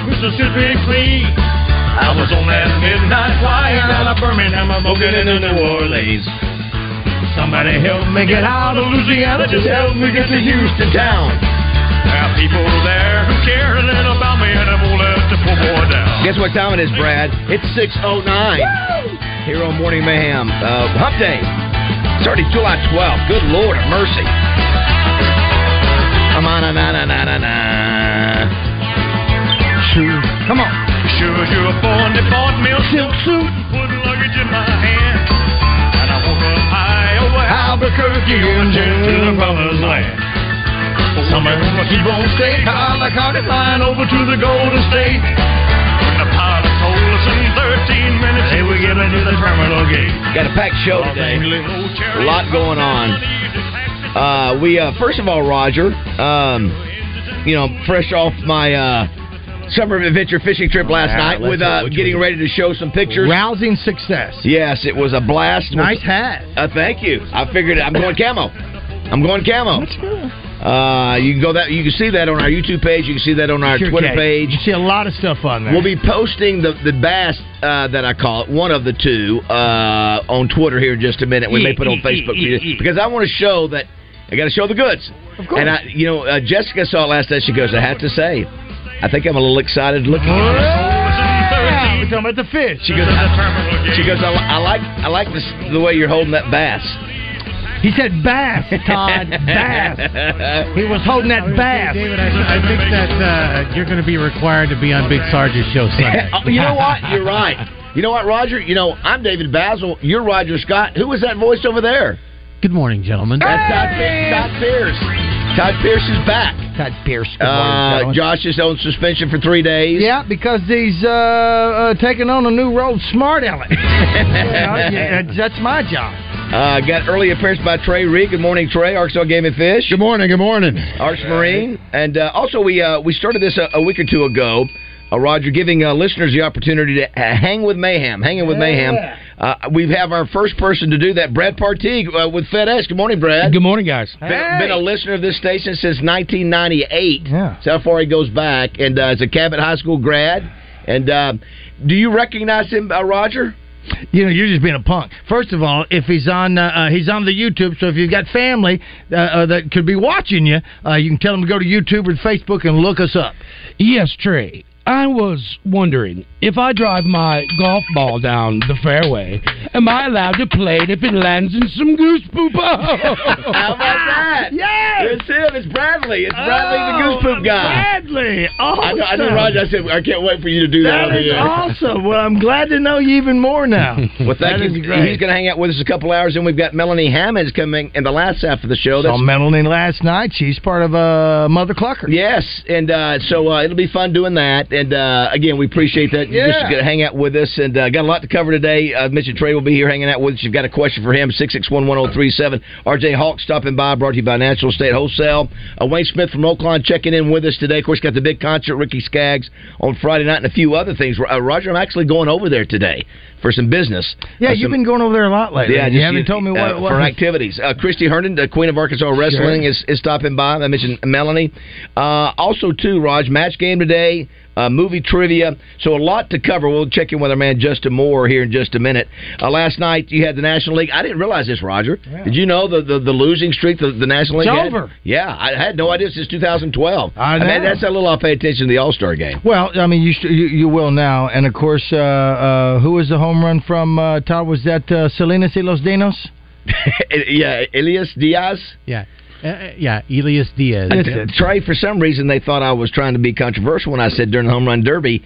Right across Mississippi clean. I was on that midnight flight out of Birmingham, I'm looking into New Orleans. Somebody help me get out of Louisiana, just help me get to Houston town. There are people there who care a little about me and I won't let the poor boy down. Guess what time it is, Brad? It's 6.09 here on Morning Mayhem. Uh, hump Day. It's already July 12th. Good Lord of mercy. Come on, na na na na na. Come on. Sure you're a born, bought me a silk suit put luggage in my hand. And I woke up high over Albuquerque and jet to the promised land. Somewhere on the T-bone state, I like Hardy flying over to the Golden State. The pilot told us in 13 minutes, hey, we're getting to the terminal gate. Got a packed show today. A lot going on. Uh, we uh, first of all, Roger, um, you know, fresh off my uh, summer adventure fishing trip last Yeah, night with uh, getting ready to show some pictures. Rousing success. Yes, it was a blast. Nice hat. Uh, thank you. I figured I'm going camo. I'm going camo. Uh, you can go that you can see that on our YouTube page. You can see that on our Sure Twitter can. page. You see a lot of stuff on there. We'll be posting the the bass uh, that I call it, one of the two, uh, on Twitter here in just a minute. We may put it on Facebook for you because I want to show that I got to show the goods. Of course. And I, you know, uh, Jessica saw it last night. She goes, I have to say, I think I'm a little excited looking at Yeah, we're talking about the fish. She goes, I, she goes, I, I like I like this, the way you're holding that bass. He said bass, Todd. bass. He was holding that bass. David, I, I think that uh, you're going to be required to be on Big Sarge's show Sunday. Oh, you know what? You're right. You know what, Roger? You know, I'm David Bazzel. You're Roger Scott. Who was that voice over there? Good morning, gentlemen. That's Todd, Todd Pierce. Todd Pierce is back. Todd Pierce. Uh, morning, gentlemen. Josh is on suspension for three days. Yeah, because he's uh, uh, taking on a new role, smart Alex. yeah, that's my job. Uh, got early appearance by Trey Reid. Good morning, Trey. Arkansas Game and Fish. Good morning. Good morning. Arts Marine, and uh, also we uh, we started this a, a week or two ago. Uh, Roger, giving uh, listeners the opportunity to uh, hang with Mayhem, hanging with Mayhem. Uh, we have our first person to do that, Brad Partigue uh, with FedEx. Good morning, Brad. Good morning, guys. Been, been a listener of this station since 1998. Yeah. That's how far he goes back, and uh, is a Cabot High School grad. And uh, do you recognize him, uh, Roger? You know, you're just being a punk. First of all, if he's on, uh, uh, he's on the YouTube. So if you've got family uh, uh, that could be watching you, uh, you can tell them to go to YouTube or Facebook and look us up. Yes, Trey. I was wondering if I drive my golf ball down the fairway, am I allowed to play it if it lands in some goose poop? How about that? Yes! It's him. It's Bradley. It's Bradley, the goose poop guy. Bradley, I awesome. know, I know, Roger. I said I can't wait for you to do that, That on is the air. awesome. Well, I'm glad to know you even more now. Well, thank That you. is great. He's going to hang out with us a couple hours, and we've got Melanie Hammonds coming in the last half of the show. Saw Melanie last night. She's part of uh, Mother Clucker. Yes, and uh, so uh, it'll be fun doing that. And uh, again, we appreciate that. You Yeah. just get to hang out with us, and uh, got a lot to cover today. I mentioned Trey will be here hanging out with us. You've got a question for him? Six six one one zero three seven. RJ Hawk stopping by, brought to you by National State Wholesale. Uh, Wayne Smith from Oaklawn checking in with us today. Of course, got the big concert, Ricky Skaggs on Friday night, and a few other things. Uh, Roger, I'm actually going over there today for some business. Yeah, Uh, you've some- been going over there a lot lately. yeah, you haven't told me what uh, it was. for activities. Uh, Christy Herndon, the Queen of Arkansas Wrestling, is, is stopping by. I mentioned Melanie. Uh, also, too, Raj, match game today. Uh, movie trivia, so a lot to cover. We'll check in with our man Justin Moore here in just a minute. Uh, last night you had the National League. I didn't realize this, Roger. Did you know the, the, the losing streak the, the National It's League had? over. Yeah, I had no idea since 2012. I mean, know. that's a little I pay attention to the All Star game. Well, I mean, you, you you will now, and of course, uh, uh, who was the home run from uh, Todd? Was that uh, Selena y Los Dinos? yeah, Elias Diaz. Yeah. Uh, yeah, Elias Diaz. Uh, Trey, for some reason, they thought I was trying to be controversial when I said during the home run derby,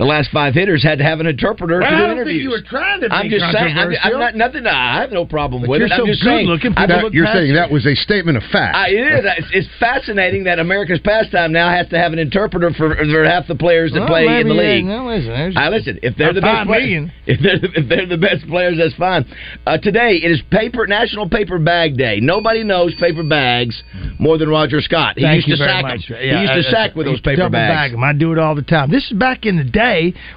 the last five hitters had to have an interpreter Well, to I do don't think interviews. you were trying to be I'm just saying. I'm, I'm not nothing. I have no problem But with you're it. I'm so just good saying. looking, I- people look You're saying you. that was a statement of fact. I, it is. It's, it's fascinating that America's pastime now has to have an interpreter for, for half the players that Well, play in the league. yeah, no, listen, there's- I listen. If they're the best five players, if they're if they're the best players, that's fine. Uh, today it is paper National Paper Bag Day. Nobody knows paper bags more than Roger Scott. He Thank used you to very sack much. them. Yeah, he used to uh, sack with those paper bags. bag bags. 'em. I do it all the time. This is back in the day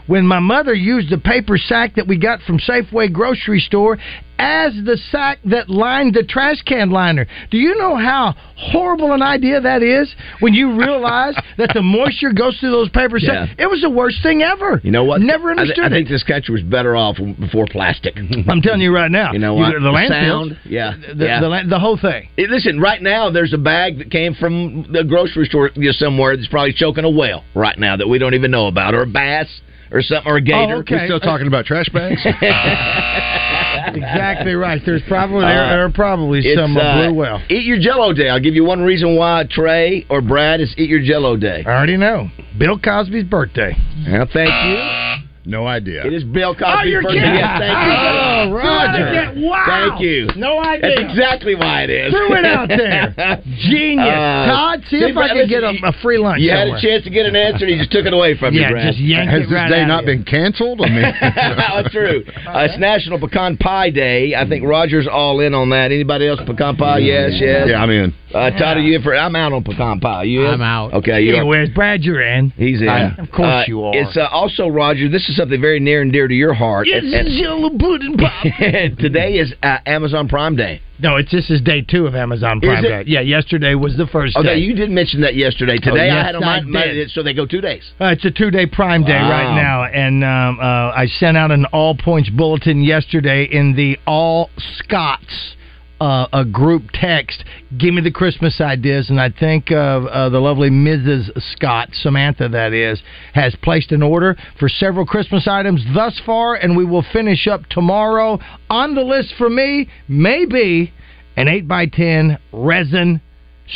when my mother used the paper sack that we got from Safeway grocery store as the sack that lined the trash can liner. Do you know how horrible an idea that is when you realize that the moisture goes through those paper sacks? It was the worst thing ever. You know what? Never I thi- understood I, think it. this country was better off before plastic. I'm telling you right now. You know what? The landfills, sound. Yeah. the, yeah. the, la- the whole thing. Hey, listen, right now there's a bag that came from the grocery store you know, somewhere that's probably choking a whale right now that we don't even know about, or a bass, or something, or a gator. Oh, okay. We're still talking about trash bags. exactly right. There's probably there, there are probably some uh, uh, blue whale. Eat your Jello day. I'll give you one reason why Trey or Brad is Eat your Jello day. I already know. Bill Cosby's birthday. Well, thank you. No idea. It is Bill Cosby's Oh, you're kidding. Yes, thank you. Oh, Roger. Wow. Thank you. No idea. That's exactly why it is. Threw it out there. Genius. Uh, Todd, see if I can get a, a free lunch You had a chance to get an answer, and you just took it away from Yeah, you, Brad. just yanked Has it this right day out not been canceled? I mean, That's true. Uh, it's National Pecan Pie Day. I think Roger's all in on that. Anybody else pecan pie? Yes, yes. yeah, I'm in. Uh, Todd, are you in for? I'm out on pecan pie. You in? I'm out. Okay, you are. Anyways, Brad, you're in. He's in. I- of course Uh, you are. It's uh, also Roger. This is something very near and dear to your heart. It's And- and- yellow pudding pop. today is uh, Amazon Prime Day. no, it's this is day two of Amazon Prime? Day. Yeah, yesterday was the first Okay, day. you didn't mention that yesterday. Today yes, I had on my, I my- so they go two days. Uh, it's a two day Prime Day Wow. right now, and um, uh, I sent out an all points bulletin yesterday in the All Scots. Uh, a group text, give me the Christmas ideas, and I think of uh, the lovely Mrs. Scott, Samantha, that is, has placed an order for several Christmas items thus far, and we will finish up tomorrow. On the list for me, maybe an eight by ten resin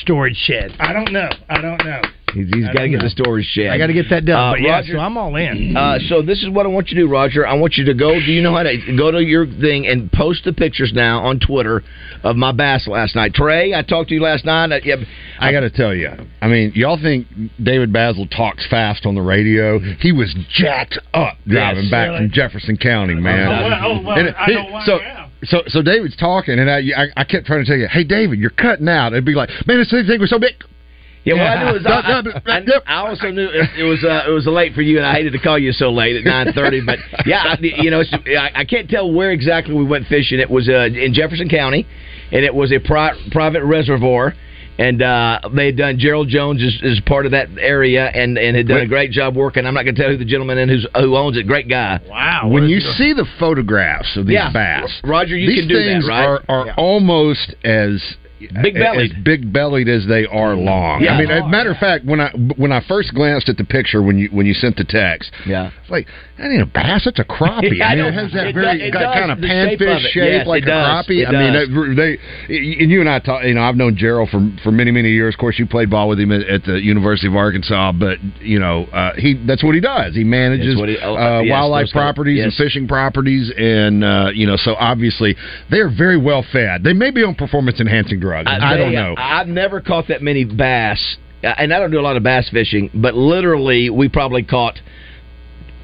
storage shed. I don't know. I don't know. He's, he's I got to get know. the storage shed. I got to get that done. Uh, but yeah, Roger- so I'm all in. Uh, so this is what I want you to do, Roger. I want you to go. Do you know how to go to your thing and post the pictures now on Twitter of my bass last night? Trey, I talked to you last night. Uh, yeah, I got to tell you, I mean, y'all think David Bazzel talks fast on the radio? He was jacked up driving Yes. back Really? from Jefferson County, man. Oh, well, oh, well, And I know why so, now. So, so David's talking, and I, I, I kept trying to tell you, "Hey, David, you're cutting out." It'd be like, "Man, this thing was so big." Yeah, what I knew is I, I, I, I also knew it, it was uh, it was late for you, and I hated to call you so late at nine thirty. But yeah, I, you know, it's, I, I can't tell where exactly we went fishing. It was uh, in Jefferson County, and it was a pri- private reservoir. And uh, they had done Gerald Jones is, is part of that area, and, and had done a great job working. I'm not going to tell who the gentleman in who's, who owns it. Great guy. Wow. When you see the photographs of these Yeah. bass, Roger, you these can do that, things right? are, are Yeah. almost as Big-bellied. as big bellied as they are long. Yeah. I mean, as a matter of fact, when I when I first glanced at the picture when you when you sent the text, yeah, it's like that ain't a bass, that's a crappie. Yeah, I mean, it has that It very does- got kind of shape panfish shape, Yes, like a crappie. It I mean, does. it- they and you and I talk. You know, I've known Gerald for for many many years. Of course, you played ball with him at, at the University of Arkansas, but you know, uh, he that's what he does. He manages he- oh, uh, yes, wildlife those kind of- properties and fishing properties, and uh, you know, so obviously they are very well fed. They may be on performance enhancing drugs. I, they- don't know. I've never caught that many bass, uh, and I don't do a lot of bass fishing, but literally we probably caught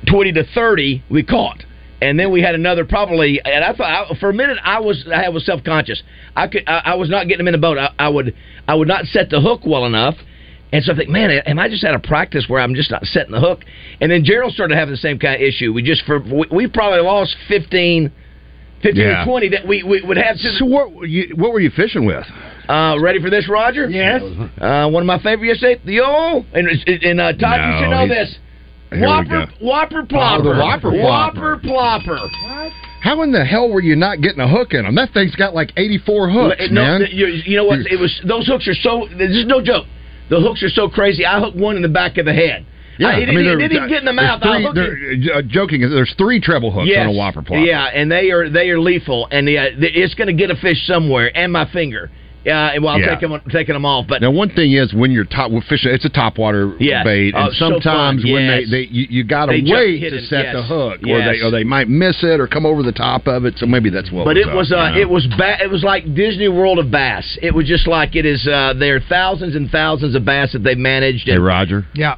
twenty to thirty. We caught. And then we had another probably, and I thought I, for a minute I was I was self conscious. I could I, I was not getting them in the boat. I, I would I would not set the hook well enough, and so I think, man, am I just out of practice where I'm just not setting the hook? And then Gerald started having the same kind of issue. We just for we, we probably lost 15, 15 Yeah. or twenty that we, we would have to. So what were you, what were you fishing with? Uh, ready for this, Roger? Yes. Uh, one of my favorite yesterday, the old and and uh, Todd, you should know this. Here we Whopper, go. Whopper Oh, plopper, the Whopper Whopper plopper. How in the hell were you not getting a hook in them? That thing's got like eighty four hooks, no, man. th- you, you know what? It was those hooks are so. This is no joke. The hooks are so crazy. I hooked one in the back of the head. I, it, didn't- it didn't even get in the mouth. I Three, hooked it. there- uh, joking, there's three treble hooks Yes. on a whopper plop. Yeah, and they are they are lethal, and yeah, th- it's going to get a fish somewhere, and my finger. Uh, while Yeah. taking taking them off, but Now, one thing is when you're top fishing, it's a top water Yes. bait, and Oh, sometimes fun. when Yes. they, they you, you got to They wait to set Yes. the hook, or they or they might miss it or come over the top of it. So maybe that's what. but was it up, was you uh, know? it was ba- it was like Disney World of bass. It was just like it is. Uh, there are thousands and thousands of bass that they've managed. Hey Roger, Yeah.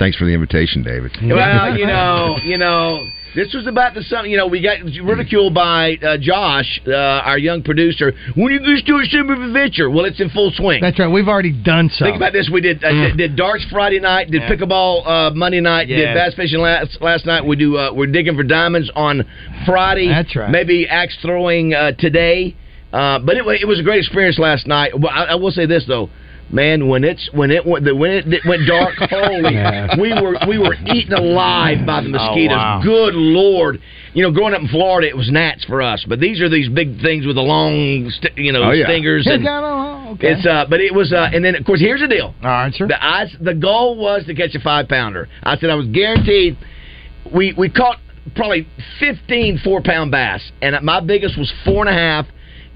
Thanks for the invitation, David. well, you know, you know, this was about the something. You know, we got ridiculed by uh, Josh, uh, our young producer. When you go to a summer adventure? Well, it's in full swing. That's right. We've already done so. Think about this: we did uh, Mm. did, did darts Friday night, did Yeah. pickleball uh, Monday night, did bass fishing last last night. We do uh, we're digging for diamonds on Friday. That's right. Maybe axe throwing uh, today. Uh, but it, it was a great experience last night. Well, I, I will say this though. Man, when it's when it went when it went dark, holy, Yeah. we were we were eaten alive by the mosquitoes. wow. Good lord! You know, growing up in Florida, it was gnats for us, but these are these big things with the long, st- you know, Oh, yeah. stingers. And okay. it's uh, but it was uh, and then of course here's the deal. All right, sir. The I, the goal was to catch a five pounder. I said I was guaranteed. We we caught probably 15 four pound bass, and my biggest was four and a half.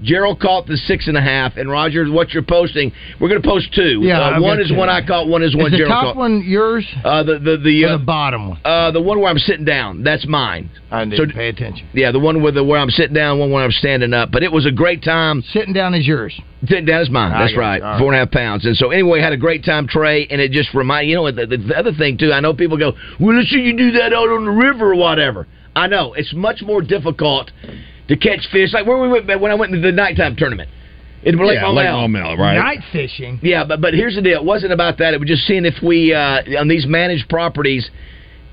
Gerald caught the six and a half, and Roger, what you're posting, we're going to post two. Yeah, uh, one is two. one I caught, one is one Is the Gerald top caught. one yours? Uh, the the the, or uh, the bottom one? uh, the one where I'm sitting down, that's mine. I didn't so- pay attention. Yeah, the one with the where I'm sitting down, one where I'm standing up. But it was a great time. Sitting down is yours. Sitting down is mine. I That's right. you. All right. Four and a half pounds. And so anyway, had a great time, Trey. And it just remind you know the, the, the other thing too. I know people go, well, let's see you do that out on the river or whatever. I know it's much more difficult to catch fish. Like where we went when I went to the nighttime tournament. In Lake yeah, Lake Maumelle. Maumelle, right? Night fishing. Yeah, but but here's the deal. It wasn't about that. It was just seeing if we uh, on these managed properties.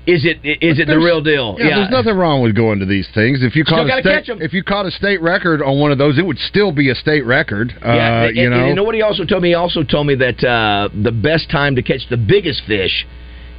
Is it is it the real deal? Yeah, there's nothing wrong with going to these things. If you caught a gotta state, if you caught a state record on one of those, it would still be a state record. Yeah, uh, and, you know. and you know what he also told me? He also told me that uh, the best time to catch the biggest fish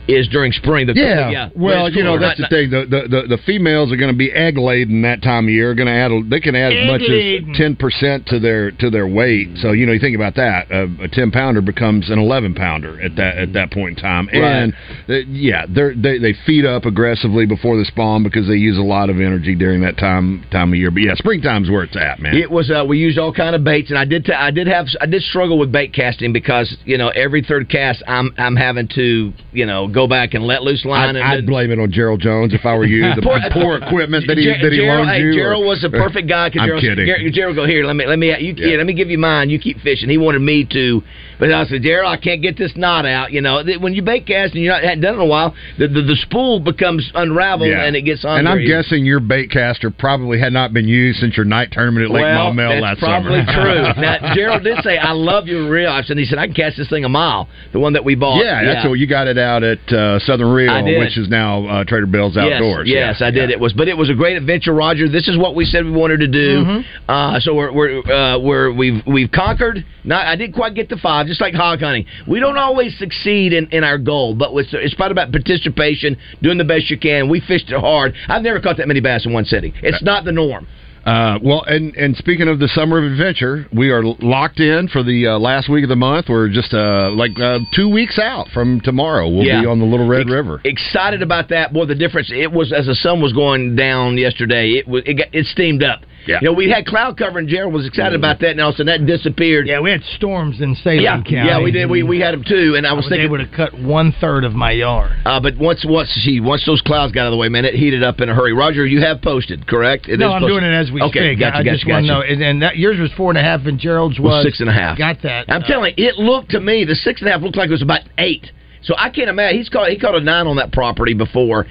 is during spring. The Yeah. yeah. Well, you know that's Not- the thing. The, the the the females are going to be egg laden that time of year. Going to add. A, they can add as much as ten percent to their to their weight. So you know you think about that. A, a ten pounder becomes an eleven pounder at that at that point in time. And uh, yeah, they're, they they feed up aggressively before the spawn because they use a lot of energy during that time time of year. But yeah, springtime's where it's at, man. It was. Uh, we used all kind of baits, and I did. T- I did have. I did struggle with bait casting because you know every third cast, I'm I'm having to you know go back and let loose line. I'd, and I'd blame it on Gerald Jones if I were you. The Poor- poor, equipment that he Ger- that he Gerald, loaned hey, you. or- Gerald was a perfect guy. I'm Gerald, kidding. Ger- Gerald, go here. Let me let me you, Yeah. yeah, let me give you mine. You keep fishing. He wanted me to, but I said, Gerald, I can't get this knot out. You know, when you bait cast and you hadn't done it in a while, the the, the spool becomes unraveled Yeah. and it gets on. And I'm you. guessing your bait caster probably had not been used since your night tournament at Lake well, Maumelle that's last probably summer. true. Now, Gerald did say, "I love your reel," and he said, "I can cast this thing a mile." The one that we bought. yeah, that's what you got it out at uh, Southern Rio, I did. which is now uh, Trader Bill's Yes, Outdoors. Yes, Yeah. I did. It was, but it was a great adventure, Roger. This is what we said we wanted to do. Mm-hmm. Uh, so we're we're, uh, we're we've we've conquered. Not, I didn't quite get to five, just like hog hunting. We don't always succeed in, in our goal, but it's, it's part about participation, doing the best you can. We fished it hard. I've never caught that many bass in one sitting. It's not the norm. Uh, well, and and speaking of the summer of adventure, we are locked in for the uh, last week of the month. We're just uh, like uh, two weeks out from tomorrow. We'll Yeah. be on the Little Red River. Excited about that. Boy, the difference it was as the sun was going down yesterday. It was it, got, it steamed up. Yeah. You know, we had cloud cover, and Gerald was excited about that, and all of a sudden that disappeared. Yeah, we had storms in Saline yeah, County. yeah, we did. We we had them too, and I I was was thinking able to cut one third of my yard. Uh, but once once she once those clouds got out of the way, man, it heated up in a hurry. Roger, you have posted, correct? It no, is I'm posted. doing it as we okay, speak. Gotcha, I gotcha, just want to know, and, and that yours was four and a half, and Gerald's was was six and a half. Got that? I'm telling you, it looked to me the six and a half looked like it was about eight. So I can't imagine he's caught he caught a nine on that property before.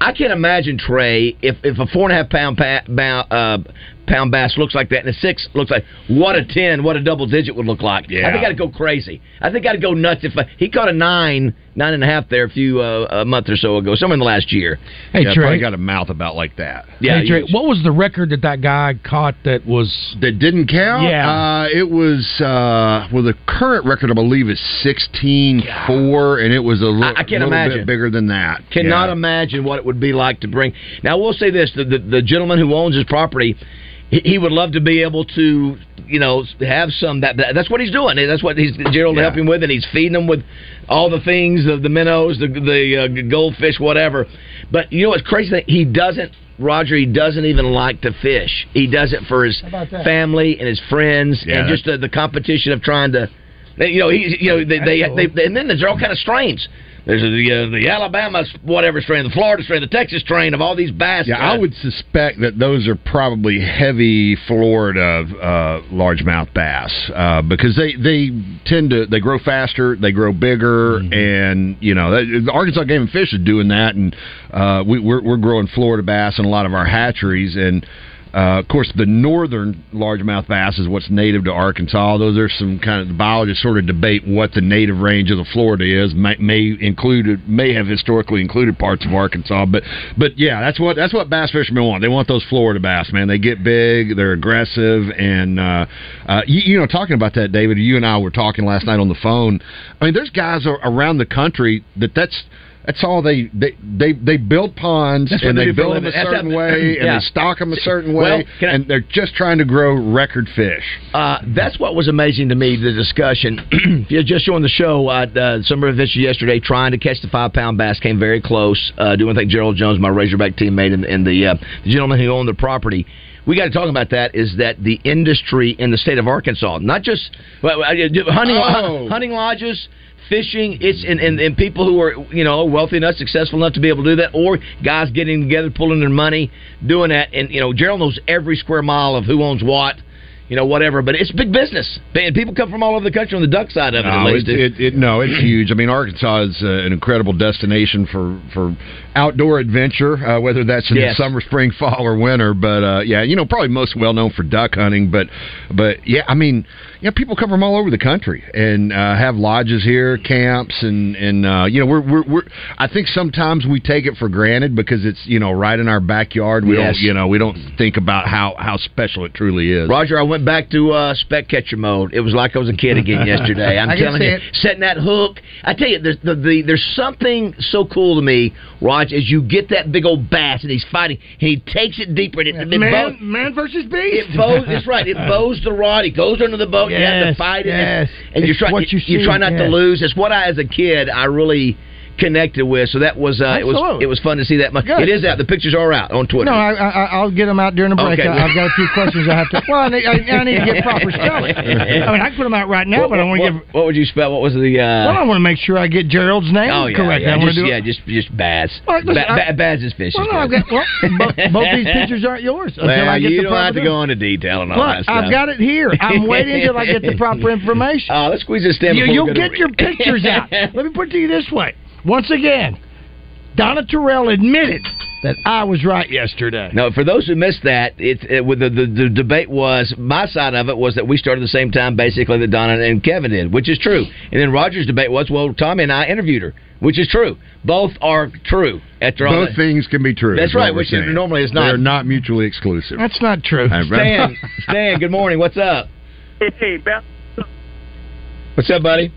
I can't imagine Trey if if a four and a half pound pa, bound, uh, pound bass looks like that and a six looks like what a ten, what a double digit would look like. Yeah. I think I'd go crazy. I think I'd go nuts if I, he caught a nine, nine and a half there a few uh, a month or so ago, somewhere in the last year. Hey, yeah, Trey. probably got a mouth about like that. Yeah, hey, Trey, what was the record that that guy caught that was That didn't count. Yeah. uh, it was uh, well. The current record, I believe, is sixteen four, and it was a I can't little imagine. bit bigger than that. Cannot Yeah. imagine what it would be like to bring. Now, we'll say this: the, the, the gentleman who owns his property, he, he would love to be able to, you know, have some. That, that that's what he's doing. That's what he's Gerald Yeah. helping him with, and he's feeding them with all the things, the, the minnows, the the uh, goldfish, whatever. But you know what's crazy? That he doesn't. Roger, he doesn't even like to fish. He does it for his family and his friends, Yeah. and just the, the competition of trying to. You know, he, you know, they, they, they, they, and then there's all kind of strains. There's the uh, the Alabama whatever strain, the Florida strain, the Texas strain of all these bass. Yeah, I would suspect that those are probably heavy Florida uh, largemouth bass uh, because they they tend to they grow faster, they grow bigger, Mm-hmm. and you know that, the Arkansas Game and Fish is doing that, and uh, we, we're we're growing Florida bass in a lot of our hatcheries, and uh, of course the northern largemouth bass is what's native to Arkansas. Although there's some kind of biologists sort of debate what the native range of the Florida is. May, may included may have historically included parts of Arkansas, but but yeah, that's what that's what bass fishermen want. They want those Florida bass, man. They get big, they're aggressive, and uh, uh, you, you know, talking about that, David. You and I were talking last night on the phone. I mean, there's guys around the country that that's. That's all they they they, they build ponds That's and they they do for a build them a certain how- way and Yeah. they stock them a certain Well, way I- and they're just trying to grow record fish. Uh, that's what was amazing to me. The discussion. if you're just showing the show, uh, uh, Summer Adventure yesterday, trying to catch the five pound bass, came very close. Uh, doing think Gerald Jones, my Razorback teammate, and, and the, uh, the gentleman who owned the property. We got to talk about that. Is that the industry in the state of Arkansas? Not just well, uh, hunting, Oh. hunting lodges. Fishing, it's and, and, and people who are you know wealthy enough, successful enough to be able to do that, or guys getting together, pulling their money, doing that, and you know Gerald knows every square mile of who owns what, you know whatever. But it's big business, and people come from all over the country on the duck side of it. No, at least. it, it, it, no, it's huge. I mean, Arkansas is uh, an incredible destination for for outdoor adventure, uh, whether that's in Yes. the summer, spring, fall, or winter. But uh, yeah, you know, probably most well known for duck hunting. But but yeah, I mean, yeah, people come from all over the country and uh, have lodges here, camps, and and uh, you know, we're, we're we're. I think sometimes we take it for granted because it's you know right in our backyard. We Yes. don't you know we don't think about how how special it truly is. Roger, I went went back to uh, spec catcher mode. It was like I was a kid again yesterday. I'm telling you, it. setting that hook. I tell you, there's the, the there's something so cool to me, Roger, as you get that big old bass and he's fighting, and he takes it deeper. And it, it Man, bows- man versus beast. it bows. That's right. It bows the rod. He goes under the boat. you have to Yes, fight it, yes. and you're It's what you you, see, try not to lose. It's what I, as a kid, I really connected with. So that was uh, it was it was fun to see that. much. Good. It is out. The pictures are out on Twitter. No, I, I, I'll get them out during the break. Okay. I, I've got a few questions I have to. Well, I need, I, need to get proper spelling. I mean, I can put them out right now, what, but I want to give. what would you spell? What was the? Uh, Well, I want to make sure I get Gerald's name oh yeah, correct. yeah, I want just, to do yeah, just just Baz. Right, listen, ba- I- ba- Baz's fish. Well, no, I've got, well, both, both these pictures aren't yours until well, I get you the don't have to go into detail and all Look, that stuff. I've got it here. I'm waiting until I get the proper information. Uh, let's squeeze this in. You, you'll get your pictures out. Let me put it to you this way. Once again, Donna Terrell admitted that I was right yesterday. No, for those who missed that, it, it with the, the the debate was my side of it was that we started the same time basically that Donna and Kevin did, which is true. And then Roger's debate was well, Tommy and I interviewed her, which is true. Both are true. After all, Both that. things can be true. That's right, which saying. normally is not. They're not mutually exclusive. That's not true. Stan, Stan, good morning. What's up? Hey, Beth. What's up, buddy?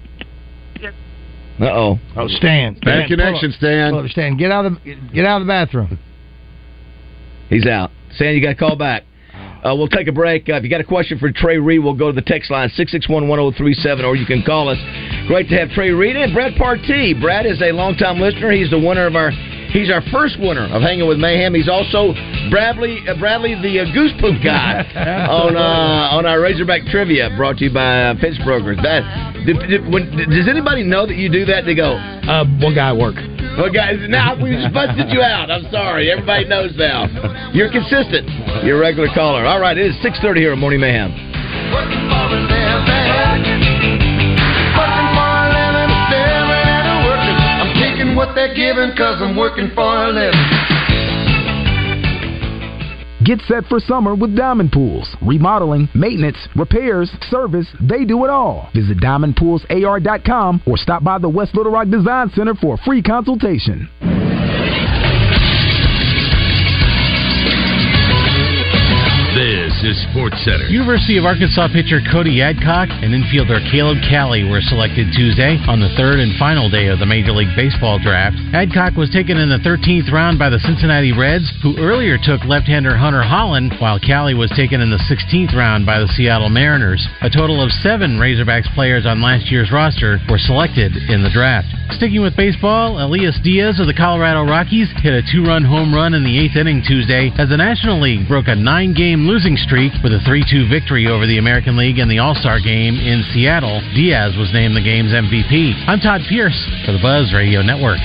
Uh oh. Oh, Stan. Bad Stan, connection, pull. Stan. Pull up, Stan, get out of the get out of the bathroom. He's out. Stan, you got to call back. Uh, we'll take a break. Uh, if you got a question for Trey Reid, we'll go to the text line 661-1037, or you can call us. Great to have Trey Reid and Brad Partee. Brad is a longtime listener. He's the winner of our. He's our first winner of Hanging with Mayhem. He's also Bradley uh, Bradley the uh, Goose Poop guy on uh, on our Razorback trivia, brought to you by uh, Pitch Brokers. That did, did, when, does anybody know that you do that? They go, Uh, one guy at work. well, guys, now we just busted you out. I'm sorry. Everybody knows now. You're consistent. You're a regular caller. All right, it is 6.30 here on Morning Mayhem. What they're giving cause I'm working for a living. Get set for summer with Diamond Pools. Remodeling, maintenance, repairs, service, they do it all. Visit DiamondPoolsAR.com or stop by the West Little Rock Design Center for a free consultation. Is Sports Center. University of Arkansas pitcher Cody Adcock and infielder Caleb Cali were selected Tuesday on the third and final day of the Major League Baseball draft. Adcock was taken in the 13th round by the Cincinnati Reds, who earlier took left-hander Hunter Hollan, while Cali was taken in the 16th round by the Seattle Mariners. A total of seven Razorbacks players on last year's roster were selected in the draft. Sticking with baseball, Elias Diaz of the Colorado Rockies hit a two-run home run in the eighth inning Tuesday as the National League broke a nine-game losing streak with a 3-2 victory over the American League in the All-Star Game in Seattle. Diaz was named the game's MVP. I'm Todd Pierce for the Buzz Radio Network.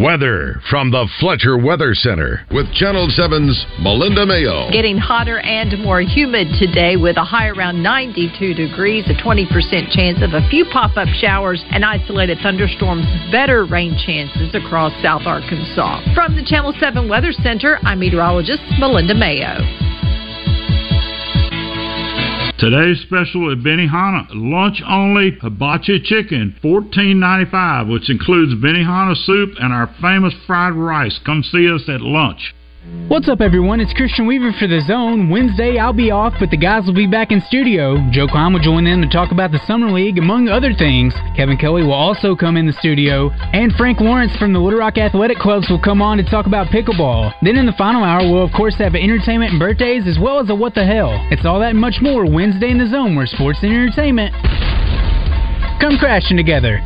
Weather from the Fletcher Weather Center with Channel 7's Melinda Mayo. Getting hotter and more humid today with a high around 92 degrees, a 20% chance of a few pop up showers and isolated thunderstorms, better rain chances across South Arkansas. From the Channel 7 Weather Center, I'm meteorologist Melinda Mayo. Today's special at Benihana, lunch only hibachi chicken, fourteen ninety five, which includes Benihana soup and our famous fried rice. Come see us at lunch. What's up, everyone? It's Christian Weaver for The Zone. Wednesday, I'll be off, but the guys will be back in studio. Joe Klein will join in to talk about the Summer League, among other things. Kevin Kelly will also come in the studio. And Frank Lawrence from the Little Rock Athletic Clubs will come on to talk about pickleball. Then in the final hour, we'll of course have entertainment and birthdays, as well as a What the Hell. It's all that and much more Wednesday in The Zone, where sports and entertainment come crashing together.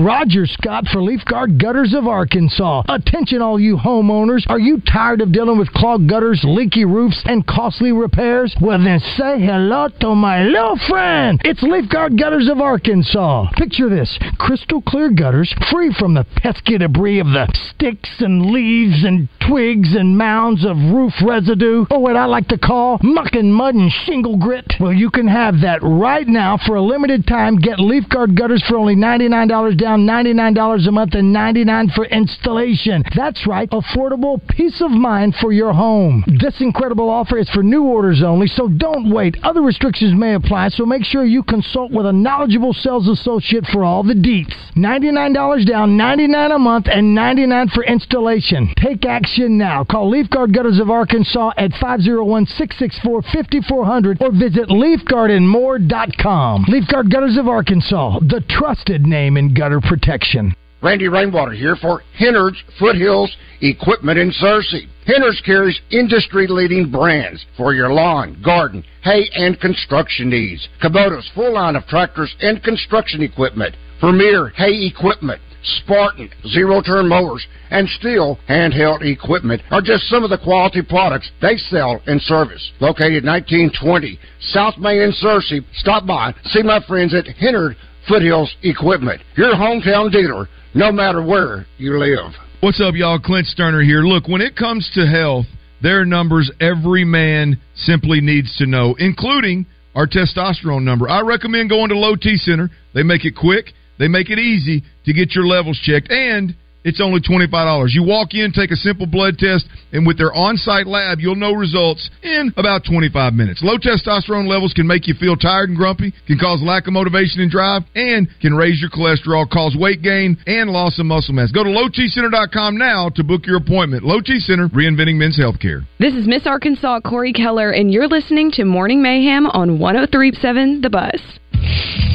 Roger Scott for Leaf Guard Gutters of Arkansas. Attention, all you homeowners. Are you tired of dealing with clogged gutters, leaky roofs, and costly repairs? Well, then say hello to my little friend. It's Leaf Guard Gutters of Arkansas. Picture this crystal clear gutters, free from the pesky debris of the sticks and leaves and twigs and mounds of roof residue, or what I like to call muck and mud and shingle grit. Well, you can have that right now for a limited time. Get Leaf Guard Gutters for only $99 down $99 a month and 99 for installation. That's right, affordable peace of mind for your home. This incredible offer is for new orders only, so don't wait. Other restrictions may apply, so make sure you consult with a knowledgeable sales associate for all the deets. $99 down, 99 a month, and 99 for installation. Take action now. Call Leaf Guard Gutters of Arkansas at 501 664 5400 or visit leafguardandmore.com. Leaf Guard Gutters of Arkansas, the trusted name in gutter protection. Randy Rainwater here for Hennard's Foothills Equipment in Searcy. Hennard's carries industry-leading brands for your lawn, garden, hay, and construction needs. Kubota's full line of tractors and construction equipment. Vermeer hay equipment. Spartan zero-turn mowers and Stihl handheld equipment are just some of the quality products they sell and service. Located 1920 South Main in Searcy, stop by, see my friends at Hennard Foothills Equipment, your hometown dealer, no matter where you live. What's up, y'all? Clint Stoerner here. Look, when it comes to health, there are numbers every man simply needs to know, including our testosterone number. I recommend going to Low T Center. They make it quick, they make it easy to get your levels checked, and it's only $25. You walk in, take a simple blood test, and with their on site lab, you'll know results in about 25 minutes. Low testosterone levels can make you feel tired and grumpy, can cause lack of motivation and drive, and can raise your cholesterol, cause weight gain, and loss of muscle mass. Go to lowtcenter.com now to book your appointment. Low T Center, reinventing men's healthcare. This is Miss Arkansas Cori Keller, and you're listening to Morning Mayhem on 1037 The Buzz.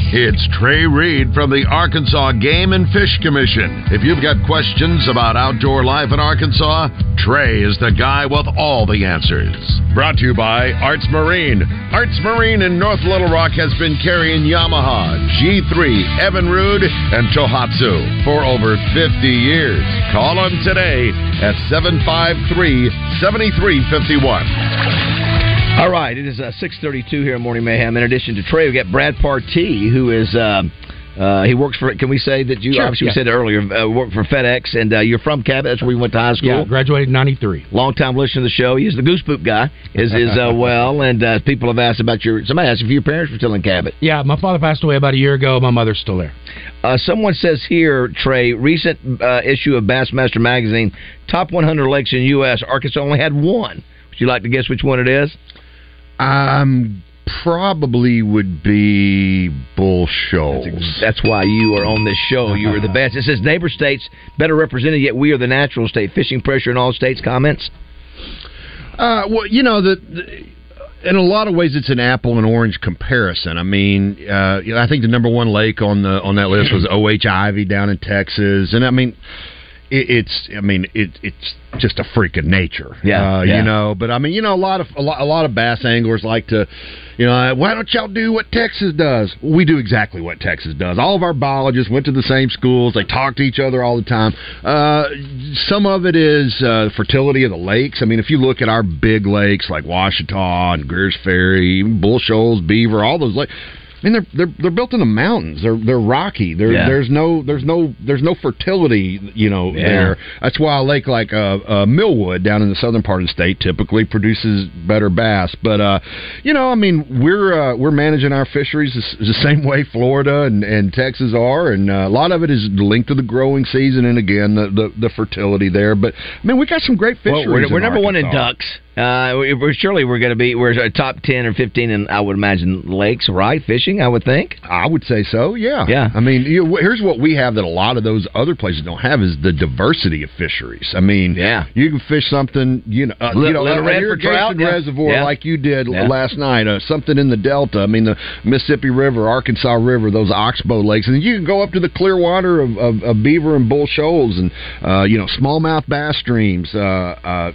It's Trey Reid from the Arkansas Game and Fish Commission. If you've got questions about outdoor life in Arkansas, Trey is the guy with all the answers. Brought to you by Arts Marine. Arts Marine in North Little Rock has been carrying Yamaha, G3, Evinrude, and Tohatsu for over 50 years. Call them today at 753 7351. All right, it is uh, six thirty-two here in Morning Mayhem. In addition to Trey, we got Brad Partee, who is uh, uh, he works for. Can we say that you Sure, obviously yeah. we said it earlier uh, work for FedEx, and uh, you're from Cabot. That's where you went to high school. Yeah, graduated in '93. Long time listener to the show. He's the Goose Poop guy. Is is uh, well, and uh, people have asked about your. Somebody asked if your parents were still in Cabot. Yeah, my father passed away about a year ago. My mother's still there. Uh, someone says here, Trey, recent uh, issue of Bassmaster magazine, top 100 lakes in U.S. Arkansas only had one. Would you like to guess which one it is? Um, probably would be Bull Shoals. That's why you are on this show. You are the best. It says neighbor states better represented, yet we are the natural state. Fishing pressure in all states. Comments. Uh, well, you know the, the in a lot of ways it's an apple and orange comparison. I mean, uh, you know, I think the number one lake on the on that list was O.H. Ivie down in Texas, and I mean. It, it's, I mean, it, it's just a freak of nature, Yeah, uh, yeah. You know, but I mean, you know, a lot of a lot, a lot of bass anglers like to, you know, why don't y'all do what Texas does? We do exactly what Texas does. All of our biologists went to the same schools. They talk to each other all the time. Uh, some of it is uh, fertility of the lakes. I mean, if you look at our big lakes like Ouachita and Greer's Ferry, Bull Shoals, Beaver, all those lakes. I mean, they're they're they're built in the mountains. They're they're rocky. There Yeah. there's no there's no there's no fertility. You know Yeah. there. That's why a lake like uh, uh, Millwood down in the southern part of the state typically produces better bass. But uh, you know, I mean, we're uh, we're managing our fisheries the, the same way Florida and, and Texas are, and uh, a lot of it is linked to the growing season and again the the, the fertility there. But I mean, we got some great fisheries. Well, we're, we're number one in ducks. Uh, we- we're surely we're going to be we're a top ten or fifteen, and I would imagine lakes, right? Fishing, I would think. I would say so. Yeah. Yeah. I mean, you, here's what we have that a lot of those other places don't have is the diversity of fisheries. I mean, Yeah. you can fish something, you know, uh, Li- you know, little an red for irrigation trout, reservoir Yeah. like you did Yeah. last night, uh, something in the Delta. I mean, the Mississippi River, Arkansas River, those oxbow lakes, and you can go up to the clear water of, of, of Beaver and Bull Shoals, and uh, you know, smallmouth bass streams, uh, uh,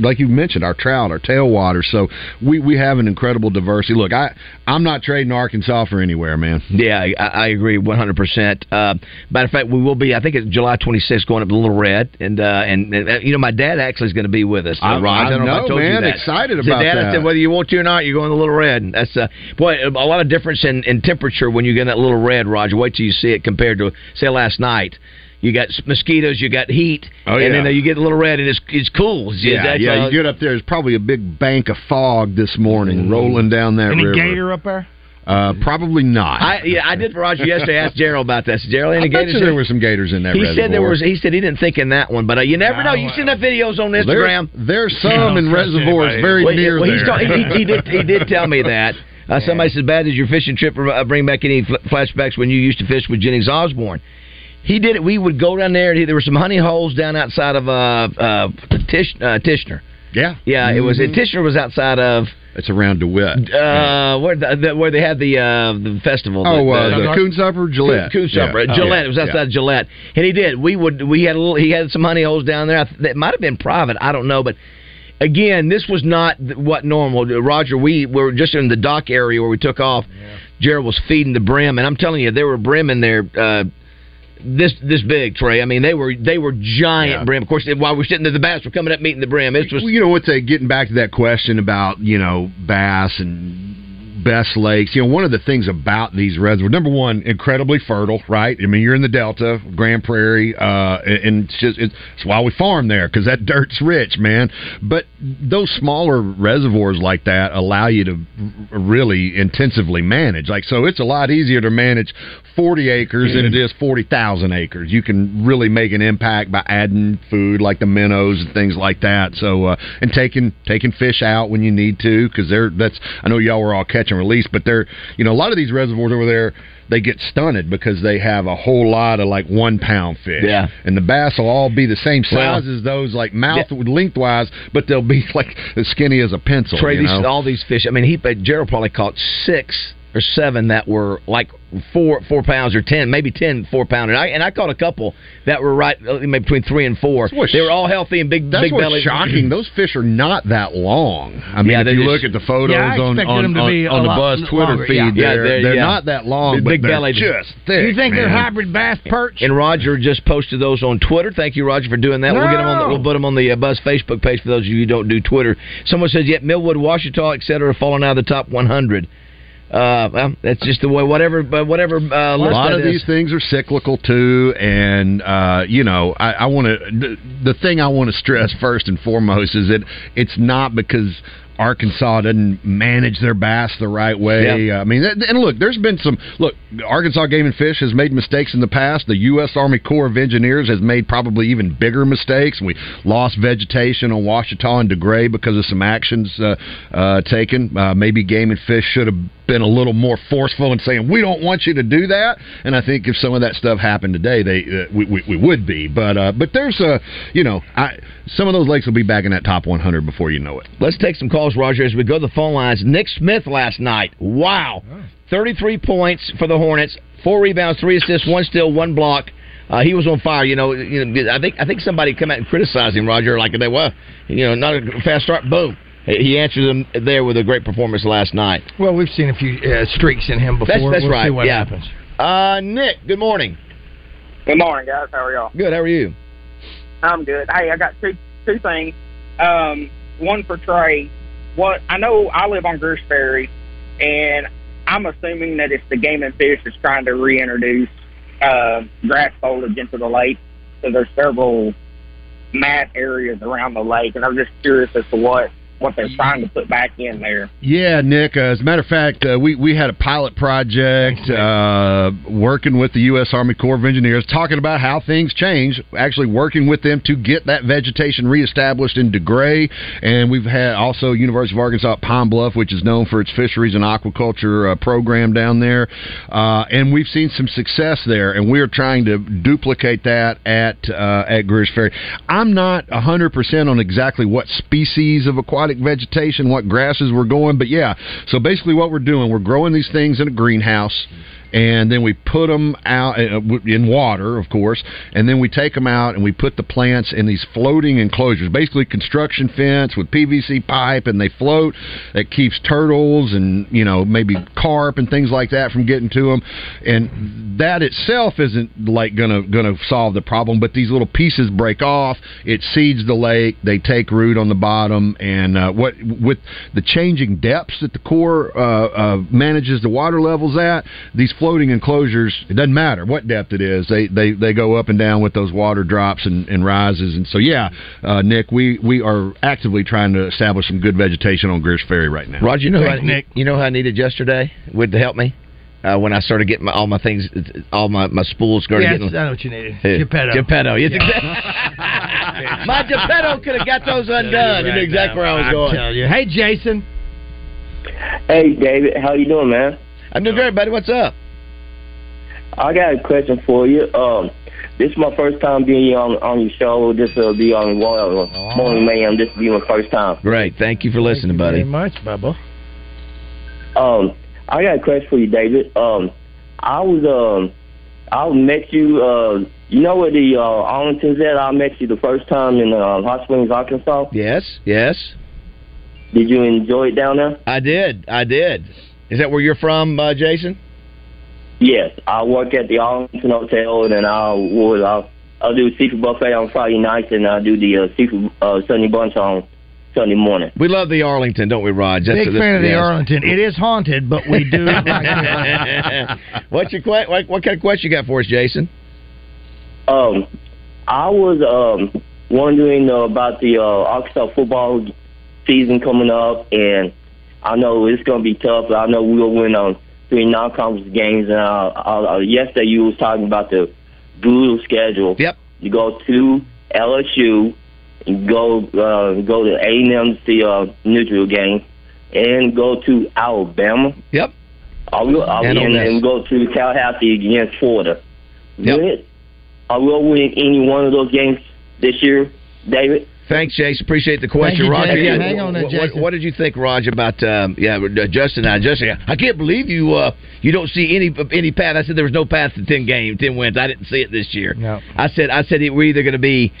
like you mentioned, our trout, our tailwater. So we we have an incredible diversity. Look, I I'm not trading Arkansas for anywhere, man. Yeah, I, I agree one hundred percent. Uh, Matter of fact, we will be. I think it's July twenty sixth, going up to Little Red, and uh, and uh, you know my dad actually is going to be with us. Uh, I- Raj. I don't know, I told you man. that. Excited about Dad, I said whether you want to or not, you're going to Little Red. And That's uh, boy, a lot of difference in, in temperature when you get in that Little Red, Roger. Wait till you see it compared to say last night. You got mosquitoes, you got heat, Oh, and then you get a little red, and it's it's cool. Yeah, That's, yeah. uh, You get up there, there's probably a big bank of fog this morning rolling down that Any river. gator up there? Uh, probably not. I yeah, I did for Roger yesterday. I asked Gerald about that. Gerald, any I bet gators? there were some gators in that He reservoir. said there was. He said he didn't think in that one, but uh, you never know. You've seen the videos on Well, there- Instagram. there's some in reservoirs very Well, near well, he's there. talking- he, he did. He did tell me that. Uh, somebody says, "Bad did your fishing trip uh, bring back any fl- flashbacks when you used to fish with Jennings Osborne?" He did it. We would go down there. and he- There were some honey holes down outside of uh, uh, Tish, uh, Tichnor. Yeah, yeah. It was. Mhm. Tichnor was outside of. It's around DeWitt. Uh, where the, the, where they had the uh, the festival. Oh, the, uh, the Coonsupper, Gillett. Coon, Coonsupper, Yeah. Gillett. Oh, It was outside yeah. Gillett, and he did. We would. We had a little. He had some honey holes down there. I th- That might have been private. I don't know, but. Again, this was not what normal. Roger, we were just in the dock area where we took off. Jared was feeding the brim, and I'm telling you, there were brim in there uh, this this big. Trey, I mean, they were they were giant Yeah. brim. Of course, while we're sitting there, the bass were coming up meeting the brim. It was Well, you know what's uh, getting back to that question about you know bass and best lakes. You know, one of the things about these reservoirs, number one, incredibly fertile, right? I mean, you're in the Delta, Grand Prairie, uh, and it's just it's, it's why we farm there because that dirt's rich, man. But those smaller reservoirs like that allow you to really intensively manage. Like, so it's a lot easier to manage 40 acres than it is 40,000 acres. You can really make an impact by adding food like the minnows and things like that. So, uh, and taking taking fish out when you need to because they're that's I know y'all were all catch and release, but they're you know a lot of these reservoirs over there they get stunted because they have a whole lot of like one pound fish. Yeah. and the bass will all be the same size Well, as those like mouth lengthwise, but they'll be like as skinny as a pencil. Trey, you these, all these fish. I mean, he Gerald probably caught six or seven that were like four four pounds or ten, maybe ten four pound. And I and I caught a couple that were right uh, maybe between three and four. They were all healthy and big That's big what's belly. shocking. Those fish are not that long. I mean, Yeah, if you just- look at the photos Yeah, on on, on, on the lot Buzz Twitter longer, feed, yeah. Yeah, they're, they're- they're yeah. not that long, Big but they're just Do thick. you think they're hybrid bass perch? And Roger just posted those on Twitter. Thank you, Roger, for doing that. We'll get them on. The, we'll put them on the uh, Buzz Facebook page for those of you who don't do Twitter. Someone says, "Yet Millwood, Ouachita, etc., are falling out of the top 100." Uh, well, that's just the way. Whatever, but whatever. Uh, a lot of is. these things are cyclical too, and uh, you know, I, I want to. The, the thing I want to stress first and foremost is that it's not because. Arkansas doesn't manage their bass the right way. I mean, and and look, there's been some. Look, Arkansas Game and Fish has made mistakes in the past. The U.S. Army Corps of Engineers has made probably even bigger mistakes. We lost vegetation on Ouachita and DeGray because of some actions uh, uh, taken. Uh, maybe Game and Fish should have been a little more forceful in saying we don't want you to do that. And I think if some of that stuff happened today, they uh, we, we we would be. But uh, but there's a you know I some of those lakes will be back in that top 100 before you know it. Let's take some calls, Roger, as we go to the phone lines. Nick Smith last night. Wow. 33 points for the Hornets, four rebounds, three assists, one steal, one block. Uh, he was on fire. You know, you know. I think I think somebody come out and criticized him, Roger, like they well, you know, not a fast start. Boom. He answered them there with a great performance last night. Well, we've seen a few uh, streaks in him before. That's, that's we'll right. See what yeah. happens. Uh, Nick, good morning. Good morning, guys. How are y'all? Good. How are you? I'm good. Hey, I got two two things. Um, one for Trey. What I know, I live on Goose Ferry, and I'm assuming that it's the Game and Fish is trying to reintroduce uh, grass foliage into the lake. So there's several mat areas around the lake, and I'm just curious as to what what they're trying to put back in there. Yeah, Nick. Uh, as a matter of fact, uh, we we had a pilot project uh, working with the U.S. Army Corps of Engineers, talking about how things change. Actually, working with them to get that vegetation reestablished in DeGray, and we've had also University of Arkansas at Pine Bluff, which is known for its fisheries and aquaculture uh, program down there, uh, and we've seen some success there, and we are trying to duplicate that at uh, at Greers Ferry. I'm not hundred percent on exactly what species of aquatic vegetation, what grasses we're going, but yeah. So basically, what we're doing, we're growing these things in a greenhouse. And then we put them out uh, in water, of course, and then we take them out and we put the plants in these floating enclosures, basically construction fence with PVC pipe, and they float. That keeps turtles and you know maybe carp and things like that from getting to them. And that itself isn't like gonna gonna solve the problem, but these little pieces break off. It seeds the lake. They take root on the bottom, and uh, what with the changing depths that the Corps uh, uh, manages the water levels at, these floating enclosures, it doesn't matter what depth it is. They they, they go up and down with those water drops and, and rises. And so, yeah, uh, Nick, we, we are actively trying to establish some good vegetation on Greers Ferry right now. Roger, you know, Thanks, who I, you know who I needed yesterday with to help me uh, when I started getting my, all my things, all my my spools started Yes, getting. I know what you needed. Hey, Geppetto. Geppetto, yes, Yeah. exactly. my Geppetto could have got those undone. You knew exactly where I was I going. tell you. Hey, Jason. Hey, David, how you doing, man? I'm doing great, buddy. What's up? I got a question for you. Um, this is my first time being on on your show. This will be on Royal Morning Mayhem. This will be my first time. Great. Thank you for listening, buddy. Very much, Bubba. Um, I got a question for you, David. Um, I was um, I met you. Uh, you know where the uh, Arlington's at? I met you the first time in uh, Hot Springs, Arkansas. Yes, yes. Did you enjoy it down there? I did. I did. Is that where you're from, uh, Jason? Yes, I work at the Arlington Hotel, and then I would I'll, I'll do seafood buffet on Friday nights, and I do the uh, seafood uh, Sunday bunch on Sunday morning. We love the Arlington, don't we, Raj? Big That's- fan of the yes. Arlington. It is haunted, but we do like. What's your que- what, what kind of question you got for us, Jason? Um, I was um wondering uh, about the uh, Arkansas football season coming up, and I know it's going to be tough. I know we'll win on three non-conference games, and uh, uh, yesterday you was talking about the brutal schedule. Yep. You go to LSU, you go uh, go to A and M to see a neutral game, and go to Alabama. Yep. Are we, And and, and go to Tallahassee against Florida. Yep. Will- Are we going to win any one of those games this year, David? Thanks, Jason. Appreciate the question, Thank you, Roger. Jason. Yeah, Hang on there, what, what- what did you think, Roger? about um, yeah, uh, Justin? and I Justin, I can't believe you uh, you don't see any any path. I said there was no path to ten games, ten wins. I didn't see it this year. No. I said I said it, we're either going to be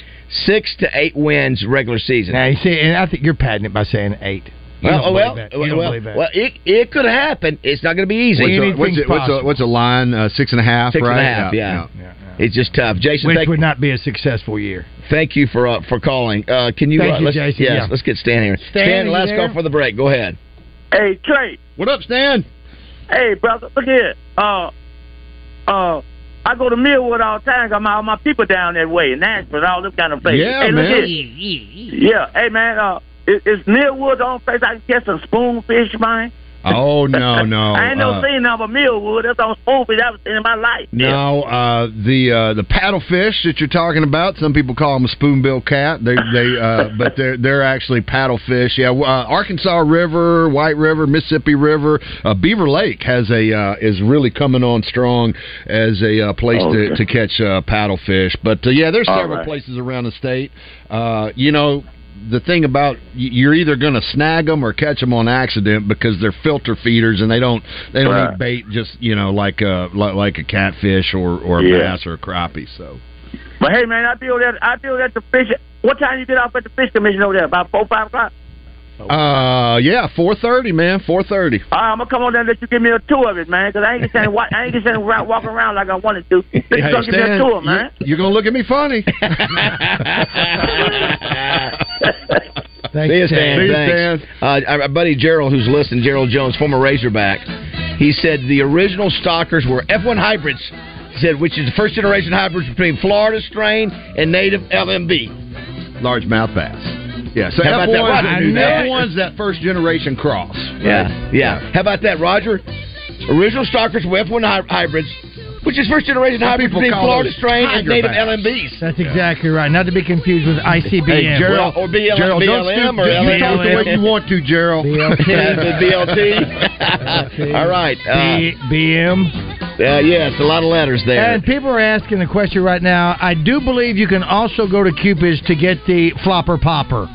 six to eight wins regular season. Now you see, and I think you're padding it by saying eight. You well, don't well, that. You don't well, that. well, it it could happen. It's not going to be easy. What's a, what's, a, what's, a, what's a line? Uh, six and a half, Six and a right? half, yeah. It's just tough. Jason, Which thank, would not be a successful year. thank you for uh, for calling. Uh, can you? Thank uh, you, let's, Jason, Yes, yeah. let's get Stan here. Stan, are you last there? call for the break. Go ahead. Hey, Trey. What up, Stan? Hey, brother, look here. Uh, uh, I go to Millwood all the time. Got my all my people down that way, in Nashville, all this kind of places. Yeah, hey, look man. Here. Yeah, hey man. Uh, is, is Millwood the only place I can catch some spoonfish, man? Oh no, no. I ain't never uh, seen nothing but Millwood. That's the only spoonfish I've ever seen in my life. No, uh, the uh, the paddlefish that you're talking about. Some people call them a spoonbill cat. They they uh, but they're they're actually paddlefish. Yeah, uh, Arkansas River, White River, Mississippi River, uh, Beaver Lake has a uh, is really coming on strong as a uh, place Oh, to, to catch uh, paddlefish. But uh, yeah, there's All several right. places around the state. Uh, you know. The thing about you're either going to snag them or catch them on accident because they're filter feeders and they don't they don't Right. eat bait just you know like a like, like a catfish or or a Yeah. bass or a crappie. So But hey, man, I be that. I be that the fish. What time you get off at the fish commission over there? About four, five o'clock. Uh yeah, four thirty man, four thirty. All right, I'm gonna come on there and let you give me a tour of it, man. Because I ain't gonna wa- I ain't gonna around, walk around like I wanted to. Let you come give me a tour, man. You're gonna look at me funny. See you, Stan. See you, Thanks. Uh, our buddy Gerald, who's listening, Gerald Jones, former Razorback, he said the original stockers were F1 hybrids. He said, which is the first generation hybrids between Florida strain and native LMB. Largemouth bass. Yeah, so How about that, F1's, Roger? I knew that. F1's that first generation cross. Yeah, yeah. How about that, Roger? Original stockers were F1 hy- hybrids, which is first generation Some hybrids people between Florida strain and native bass. LMBs. That's exactly right. Not to be confused with ICBM. Hey, Gerald, or BL- Gerald, don't BLM stoop- or you talk the way you want to, Gerald. Yeah, the BLT. All right. Uh, BM. uh, yeah, it's a lot of letters there. And people are asking the question right now. I do believe you can also go to Cupid's to get the flopper popper.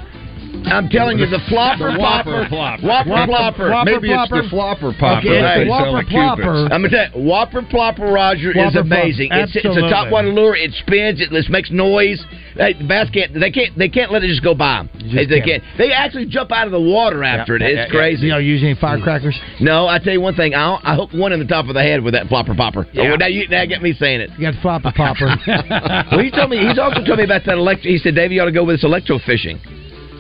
I'm telling you, the flopper The Whopper popper, plopper. Whopper Whopper-. Whopper Maybe it's the flopper popper. Okay, that the they Whopper plopper. I'm gonna tell you, Whopper Plopper Roger is amazing. It's, it's a top water lure. It spins. It makes noise. Hey, the bass can't. They can't. They can't let it just go by them. They, they can't. They actually jump out of the water after it. It's yeah, crazy. You know, using firecrackers. No, I tell you one thing. I I hooked one in the top of the head with that flopper popper. Yeah. Oh, now you now get me saying it. You got flopper popper. well, he told me. He's also told me about that electro. He said, Dave, you ought to go with this electro fishing."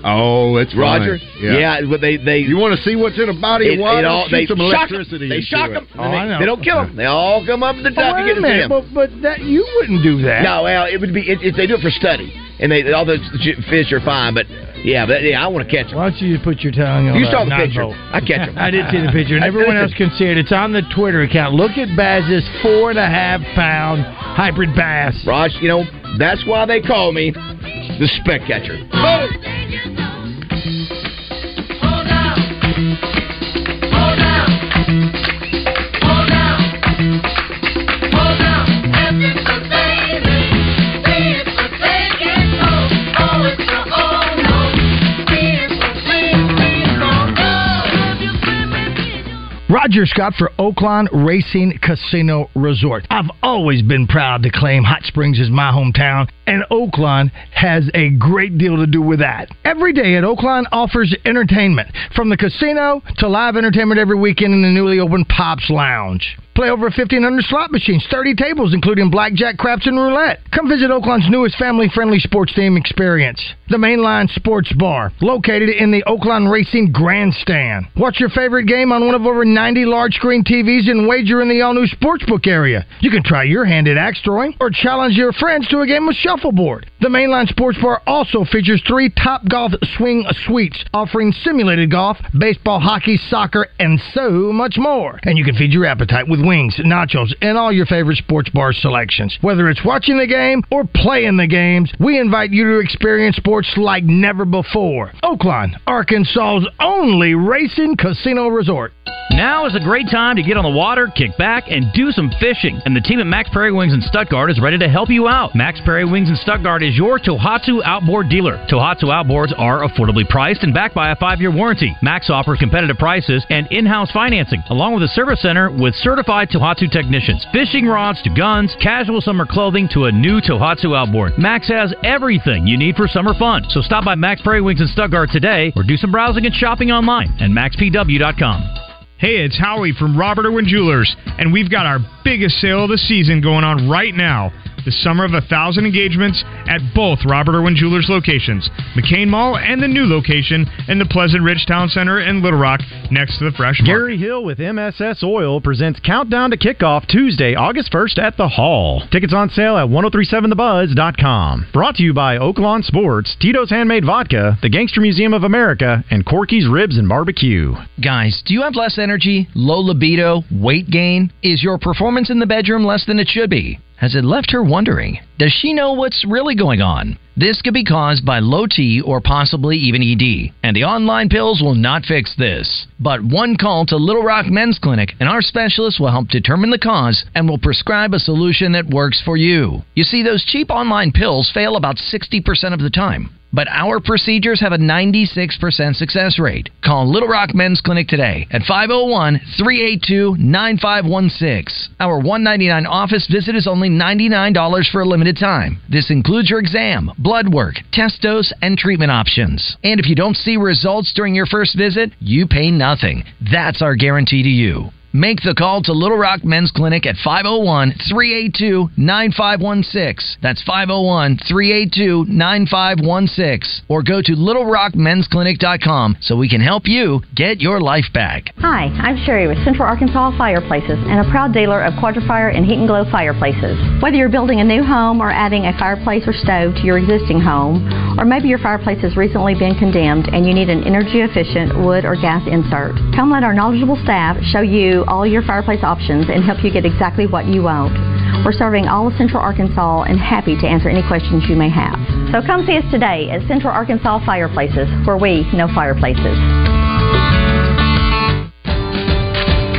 Oh, it's Roger. fine. Yeah. but they they you want to see what's in a body it, of water? it all, Shoot they some shock 'em. electricity. They into shock it. them. Oh, I know. They don't kill them. They all come up to the Oh, top. wait you get a to see but, but that you wouldn't do that. No, well, it would be it, it, they do it for study, and they all the fish are fine. But yeah, but yeah, I want to catch them. Why don't you just put your tongue on You saw the picture. volt? I catch 'em. I did see the picture, and everyone else can see it. It's on the Twitter account. Look at Baz's four and a half pound hybrid bass. Raj, you know that's why they call me the speck catcher. Roger Scott for Oaklawn Racing Casino Resort. I've always been proud to claim Hot Springs is my hometown, and Oaklawn has a great deal to do with that. Every day at Oaklawn offers entertainment, from the casino to live entertainment every weekend in the newly opened Pops Lounge. Play over 1,500 slot machines, 30 tables, including blackjack, craps, and roulette. Come visit Oaklawn's newest family friendly sports theme experience, the Mainline Sports Bar, located in the Oaklawn Racing Grandstand. Watch your favorite game on one of over 90 large screen TVs and wager in the all new sportsbook area. You can try your hand at axe throwing or challenge your friends to a game of shuffleboard. The Mainline Sports Bar also features three top golf swing suites offering simulated golf, baseball, hockey, soccer, and so much more. And you can feed your appetite with wings, nachos, and all your favorite sports bar selections. Whether it's watching the game or playing the games, we invite you to experience sports like never before. Oaklawn, Arkansas's only racing casino resort. Now is a great time to get on the water, kick back, and do some fishing. And the team at Mack's Prairie Wings in Stuttgart is ready to help you out. Mack's Prairie Wings in Stuttgart is your Tohatsu outboard dealer. Tohatsu outboards are affordably priced and backed by a five-year warranty. Mack's offers competitive prices and in-house financing, along with a service center with certified Tohatsu technicians. Fishing rods to guns, casual summer clothing to a new Tohatsu outboard. Mack's has everything you need for summer fun. So stop by Mack's Prairie Wings in Stuttgart today or do some browsing and shopping online at mackspw.com. Hey, it's Howie from Robert Irwin Jewelers, and we've got our biggest sale of the season going on right now. The summer of a thousand engagements at both Robert Irwin Jewelers locations, McCain Mall and the new location in the Pleasant Ridge Town Center in Little Rock next to the Fresh Market. Gary Hill with MSS Oil presents Countdown to Kickoff Tuesday, August 1st at the Hall. Tickets on sale at 1037thebuzz.com. Brought to you by Oaklawn Sports, Tito's Handmade Vodka, the Gangster Museum of America, and Corky's Ribs and Barbecue. Guys, do you have less energy, low libido, weight gain? Is your performance in the bedroom less than it should be? Has it left her wondering? Does she know what's really going on? This could be caused by low T or possibly even ED, and the online pills will not fix this. But one call to Little Rock Men's Clinic, and our specialists will help determine the cause and will prescribe a solution that works for you. You see, those cheap online pills fail about 60% of the time. But our procedures have a 96% success rate. Call Little Rock Men's Clinic today at 501 382 9516. Our 199 office visit is only $99 for a limited time. This includes your exam, blood work, test dose, and treatment options. And if you don't see results during your first visit, you pay nothing. That's our guarantee to you. Make the call to Little Rock Men's Clinic at 501 382 9516. That's 501 382 9516. Or go to littlerockmensclinic.com so we can help you get your life back. Hi, I'm Sherry with Central Arkansas Fireplaces and a proud dealer of Quadra-Fire and Heat & Glo fireplaces. Whether you're building a new home or adding a fireplace or stove to your existing home, or maybe your fireplace has recently been condemned and you need an energy efficient wood or gas insert, come let our knowledgeable staff show you all your fireplace options and help you get exactly what you want. We're serving all of Central Arkansas and happy to answer any questions you may have. So come see us today at Central Arkansas Fireplaces, where we know fireplaces.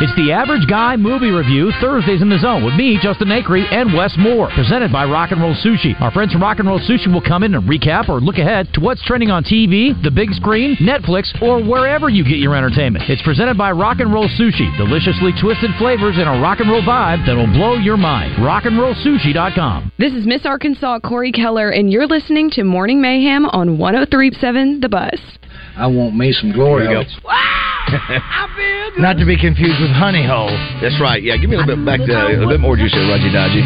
It's the Average Guy Movie Review, Thursdays in the Zone, with me, Justin Acree, and Wes Moore. Presented by Rock and Roll Sushi. Our friends from Rock and Roll Sushi will come in and recap or look ahead to what's trending on TV, the big screen, Netflix, or wherever you get your entertainment. It's presented by Rock and Roll Sushi. Deliciously twisted flavors and a rock and roll vibe that'll blow your mind. RockandRollSushi.com. This is Miss Arkansas Cori Keller, and you're listening to Morning Mayhem on 1037 The Buzz. I want me some glory. There you Not to be confused with honey hole. That's right. Yeah, give me a little bit back to a little bit more juice there, Roger Dodgy.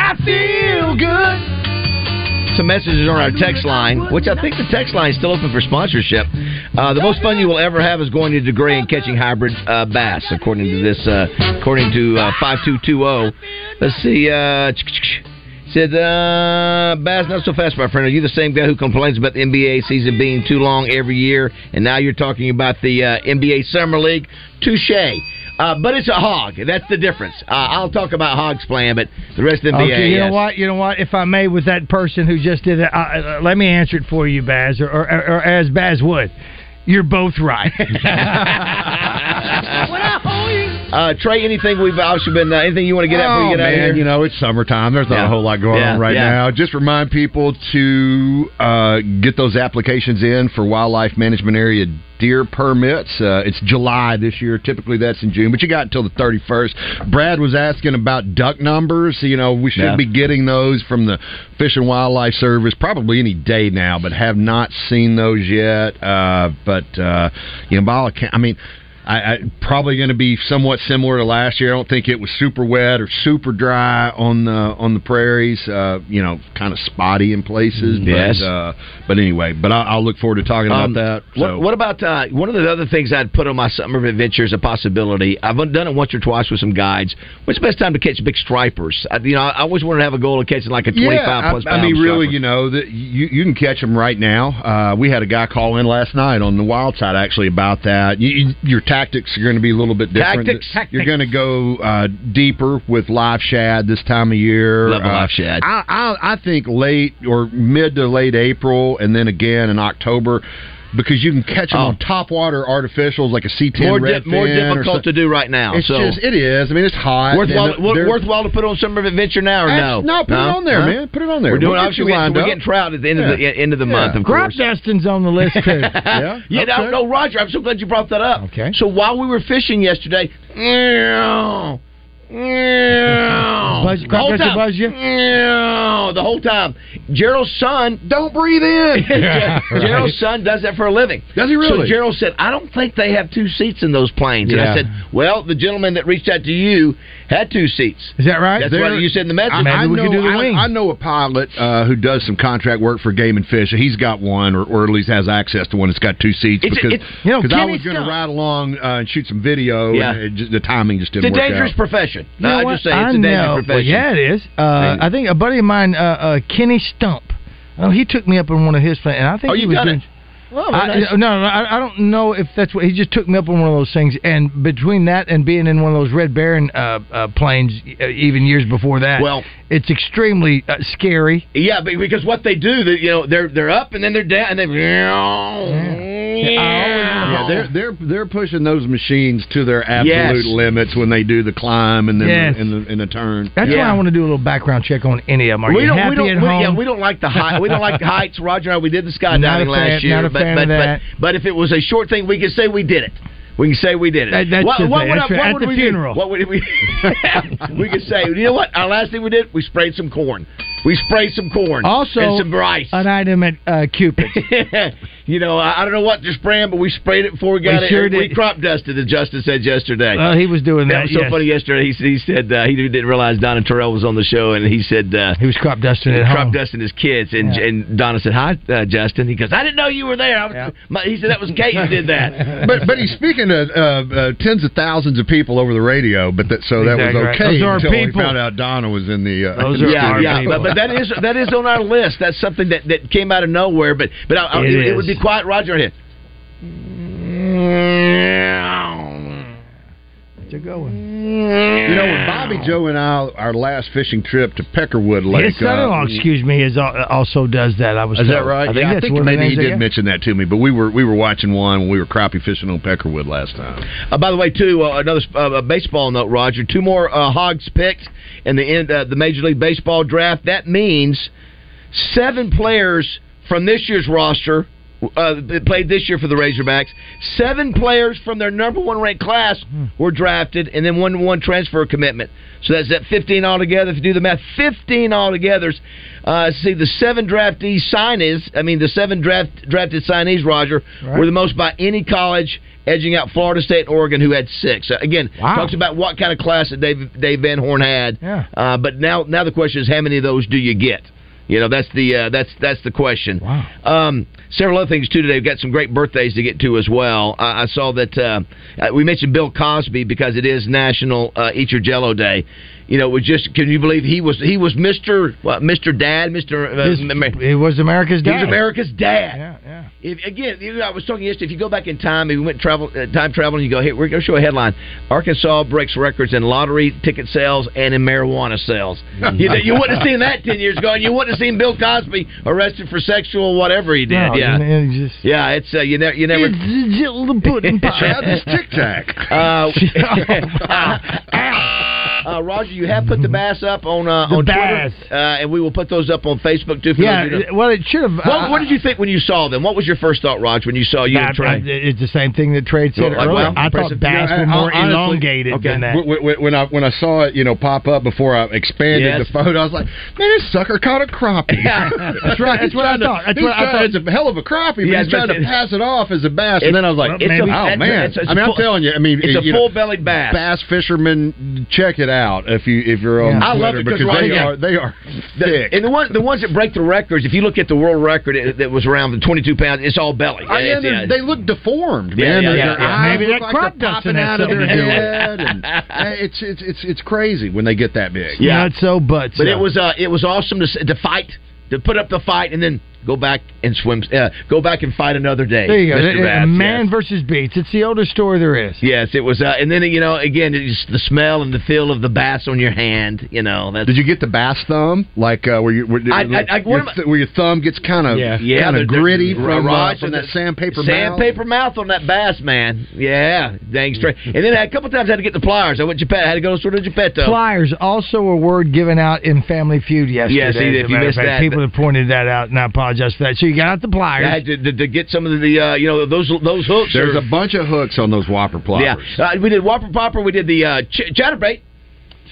I feel good. Some messages on our text line, which I think the text line is still open for sponsorship. Uh, the most fun you will ever have is going to DeGray and catching hybrid uh, bass, according to this, uh, according to uh, five two two zero. Let's see. Said, uh, Baz, not so fast, my friend. Are you the same guy who complains about the NBA season being too long every year, and now you're talking about the uh, NBA Summer League? Touche. Uh, but it's a hog. That's the difference. Uh, I'll talk about hogs playing, but the rest of the NBA. Okay, you yes. know what? You know what? If I may, with that person who just did it, uh, uh, let me answer it for you, Baz, or, or, or as Baz would. You're both right. Uh, Trey, anything we've obviously been, uh, anything you want to get at before Oh, you get out man, here? you know, it's summertime. There's not Yeah. a whole lot going Yeah, on right yeah. now. Just remind people to uh, get those applications in for wildlife management area deer permits. Uh, it's July this year. Typically that's in June, but you got until the 31st. Brad was asking about duck numbers. You know, we should Yeah. be getting those from the Fish and Wildlife Service probably any day now, but have not seen those yet. Uh, but uh, you know, by all account, I mean. I, I probably going to be somewhat similar to last year. I don't think it was super wet or super dry on the on the prairies. Uh, you know, kind of spotty in places. But, Yes. Uh, but anyway, but I, I'll look forward to talking Um, about that. What, So- what about uh, one of the other things I'd put on my summer adventure as a possibility? I've done it once or twice with some guides. What's the best time to catch big stripers? I, you know, I always wanted to have a goal of catching like a twenty-five yeah, plus. I, I mean, really, striper. you know, that you you can catch them right now. Uh, we had a guy call in last night on the wild side actually about that. You, you, your tactics are going to be a little bit different. Tactics? You're going to go uh, deeper with live shad this time of year. Love Uh, live shad. I, I I think late or mid to late April, and then again in October. Because you can catch them Oh. on topwater artificials like a C10 more, di- redfin more difficult to do right now. It's so just it is. I mean, it's hot. worthwhile, and wor- worthwhile to put on summer adventure now or no? Abs- no, put it on there, man. Put it on there. We're doing We'll obviously you we're, lined we're getting trout at the end of the end of the Yeah. month. Of Crop course. dusting's on the list too. yeah. Yeah, no, no, Roger. I'm so glad you brought that up. Okay. So while we were fishing yesterday, meow, meow, Buzz- the crop whole time, buzz you? the whole time. Gerald's son, don't breathe in. Ger- Gerald's son does that for a living. Does he really? So Gerald said, "I don't think they have two seats in those planes." And I said, "Well, the gentleman that reached out to you had two seats." Is that right? That's There- what you said in the message. I, Maybe I we know, do the I- wing. I, know a pilot uh, who does some contract work for Game and Fish. He's got one, or, or at least has access to one that's got two seats. It's- because it's- You know, 'cause I was going to ride along uh, and shoot some video, Yeah. and it just, the timing just didn't a work dangerous out. Profession. You know I what? just say it's I a dangerous know. profession. Yeah, it is. Uh, I think a buddy of mine, uh, uh, Kenny Stump. Oh, he took me up on one of his plans, and I think Oh, he you was done doing. it. Well, I, nice. no, no, I, I don't know if that's what he just took me up on one of those things. And between that and being in one of those Red Baron uh, uh, planes, uh, even years before that, Well- it's extremely uh, scary. Yeah, because what they do, that you know, they're they're up and then they're down and then. Yeah, they're they're they're pushing those machines to their absolute Yes. limits when they do the climb and then Yes. the, and the, and the turn. That's why I want to do a little background check on any of them. Are we you don't, happy we don't, at we, home? yeah, we don't like the height. We don't like the heights. Roger and I, we did the skydiving last year, not a but, fan but, of but, that. but if it was a short thing, we could say we did it. We can say we did it. That- that's what, what thing. That's I- right. what At would the we funeral. Do? What would we? we could say, you know what? Our last thing we did, we sprayed some corn. We sprayed some corn. Also, and some rice. an item at uh, Cupid. you know, I, I don't know what they're spraying, but we sprayed it before we got We it. sure We crop dusted, as Justin said yesterday. Well, he was doing that. That was so yes. funny yesterday. He, he said uh, he didn't realize Donna Terrell was on the show, and he said uh, He was crop dusting at crop home. dusting his kids. And Yeah. and Donna said, "Hi, uh, Justin." He goes, "I didn't know you were there." I was, my, he said that was Kate who did that. but but he's speaking to uh, uh, tens of thousands of people over the radio. But that so that Exactly was right. okay Those are our until we people. found out Donna was in the. Uh, Those are yeah, our yeah, people. but, but that is that is on our list. That's something that, that came out of nowhere. But but I, I, It it, it would is. be quiet, Roger. Here. What's it going? You know, when Bobby Joe and I, our last fishing trip to Peckerwood Lake. His son-in-law, uh, excuse me, is al- also does that. I was. Is that right? I think yeah, I think one of the maybe he did got. mention that to me. But we were we were watching one when we were crappie fishing on Peckerwood last time. Uh, by the way, too, uh, another uh, baseball note, Roger. Two more uh, hogs picked in the end, uh, the Major League Baseball draft. That means seven players from this year's roster uh, that played this year for the Razorbacks. Seven players from their number one ranked class were drafted, and then one one transfer commitment. So that's at fifteen altogether. If you do the math, fifteen altogether. Uh, see, the seven draftees signees. I mean, the seven draft drafted signees, Roger, Right. were the most by any college, edging out Florida State and Oregon, who had six. Uh, again, Wow. talks about what kind of class that Dave Dave Van Horn had. Yeah. Uh, but now, now the question is, how many of those do you get? You know, that's the uh, that's that's the question. Wow. Um, several other things too today. We've got some great birthdays to get to as well. I, I saw that uh, uh, we mentioned Bill Cosby because it is National uh, Eat Your Jello Day. You know, it was just can you believe he was he was Mister what, Mister Dad Mister uh, His- He was America's he dad. was America's dad. Yeah, yeah. If, again, you know, I was talking yesterday. If you go back in time, if you went travel uh, time traveling, you go, hey, we're going to show a headline: Arkansas breaks records in lottery ticket sales and in marijuana sales. you, know, you wouldn't have seen that ten years ago, and you wouldn't have seen Bill Cosby arrested for sexual whatever he did. No, yeah, and- and it's just- yeah, it's uh, you never, you never. It's Jill the pudding pie. Chad, this Tic Tac. Uh, uh, Roger, you have put the bass up on uh, The on bass. Twitter, uh, and we will put those up on Facebook too. For Yeah, those well, it should have. What, what did you think when you saw them? What was your first thought, Roger, when you saw you and Trey? It's the same thing that Trey said Well, earlier. well, I thought bass Yeah, were more honestly, elongated okay. than that. When, when- when I when I saw it, you know, pop up before I expanded Yes. the photo, I was like, "Man, this sucker caught a crappie." That's right. That's what I trying to- thought. That's he's what I trying- thought. It's a hell of a crappie, but he's trying to pass it off as a bass. And then I was like, well, maybe- "Oh it's- man!" it's- it's I mean, a I'm telling you, I mean, it's a full-bellied bass. Bass fishermen, check it out if you if you're on Yeah. I love Twitter it 'cause because they right- are they are The- thick. and the one, the ones that break the records, if you look at the world record it, that was around the 22 pounds, it's all belly. I It's- mean, yeah. they look deformed, man. yeah, Their- yeah, their yeah. eyes Maybe look that like crop they're popping out of their something to do with it. head. And, uh, it's it's it's it's crazy when they get that big. Yeah. Not so, but But so. it was uh, it was awesome to to fight, to put up the fight, and then go back and swim, uh, go back and fight another day. There you go. Mr. A- Bass, a man yes. versus beats. It's the oldest story there is. Yes, it was, uh, and then you know, again, it's the smell and the feel of the bass on your hand. You know, that's Did you get the bass thumb? Like uh, where you where, I- I- I- your I- th- where your thumb gets kind of Yeah. kind Yeah, of the- the- gritty from, uh, Raj, from that sandpaper mouth? Sandpaper mouth on that bass, man. Yeah, dang straight. And then a couple times I had to get the pliers. I went Geppetto. I had to go to sort of Geppetto. Pliers, also a word given out in Family Feud yesterday. Yeah, see, if you missed fact. that- people have pointed that out, and I apologize for that. So you got out the pliers. I had to, to, to get some of the uh, you know those those hooks. There's are- a bunch of hooks on those whopper ploppers. yeah. Uh, we did whopper popper. We did the uh, ch- chatterbait.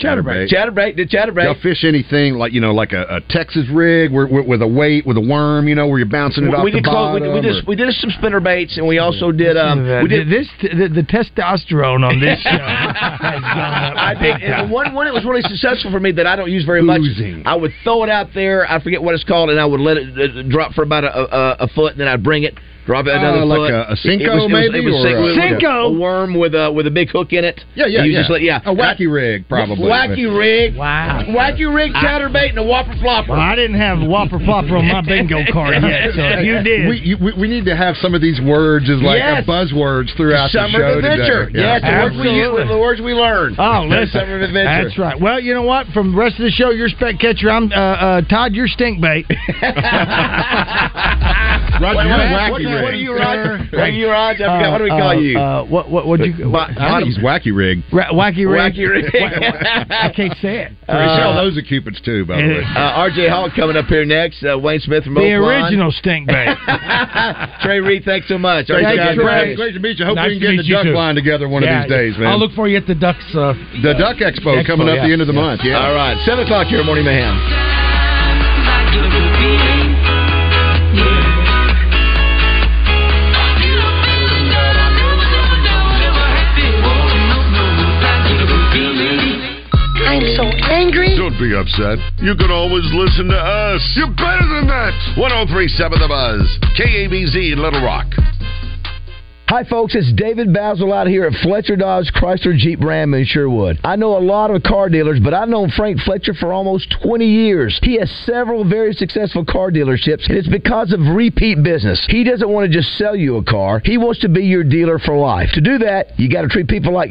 Chatterbait. Chatterbait. Did chatterbait. Y'all fish anything like you know, like a, a Texas rig where, with, with a weight with a worm, you know, where you're bouncing it off we the did, bottom. did, we, did, we did some spinner baits, and we also did. Um, Uh, we did this the, the testosterone on this show has. I think and one one that was really successful for me that I don't use very Oozing. much. I would throw it out there. I forget what it's called, and I would let it uh, drop for about a, a, a foot, and then I'd bring it. Drop it Oh, another like foot. a- a Senko, it was, it was, maybe, It was, or Senko, a- it Senko? a worm with a with a big hook in it. yeah, yeah, you yeah. just let- yeah. A wacky rig, probably. Wacky rig. Wow. Wacky rig, chatterbait, and a whopper flopper. Well, I didn't have Whopper Flopper on my bingo card yet, so if you did. We, you, we we need to have some of these words as like Yes. uh, buzzwords throughout Summer the show adventure. today. Yes, the words, we use, Absolutely. the words we learned. Oh, listen. Summer of adventure. That's right. Well, you know what? From the rest of the show, you're spec catcher. I'm uh, uh, Todd. You're stink bait. Roger, Wait, you're wacky what, rig. what are you, Roger? What are you, Roger? I forgot. What do we Uh, call you? Uh, what? What? What? You? But- I think he's wacky rig. Ra- wacky rig. Wacky rig. I can't say it. we sell those at Cupid's too, by the way. Uh, RJ Hall coming up here next. Uh, Wayne Smith from The Oak original stink bait. Trey Reid, thanks so much. Thank RJ, you, Trey. great. Great to meet you. Hope Nice we can get the duck line together one of these days, man. I'll look for you at the Ducks. Uh, the Duck Expo, Expo, coming up the end of the month. Yeah. All right, 7 o'clock here Morning Mayhem. Be upset. You can always listen to us. You're better than that. 1037 The Buzz. KABZ Little Rock. Hi, folks. It's David Bazzel out here at Fletcher Dodge Chrysler Jeep Ram in Sherwood. I know a lot of car dealers, but I've known Frank Fletcher for almost 20 years. He has several very successful car dealerships, and it's because of repeat business. He doesn't want to just sell you a car, he wants to be your dealer for life. To do that, you got to treat people like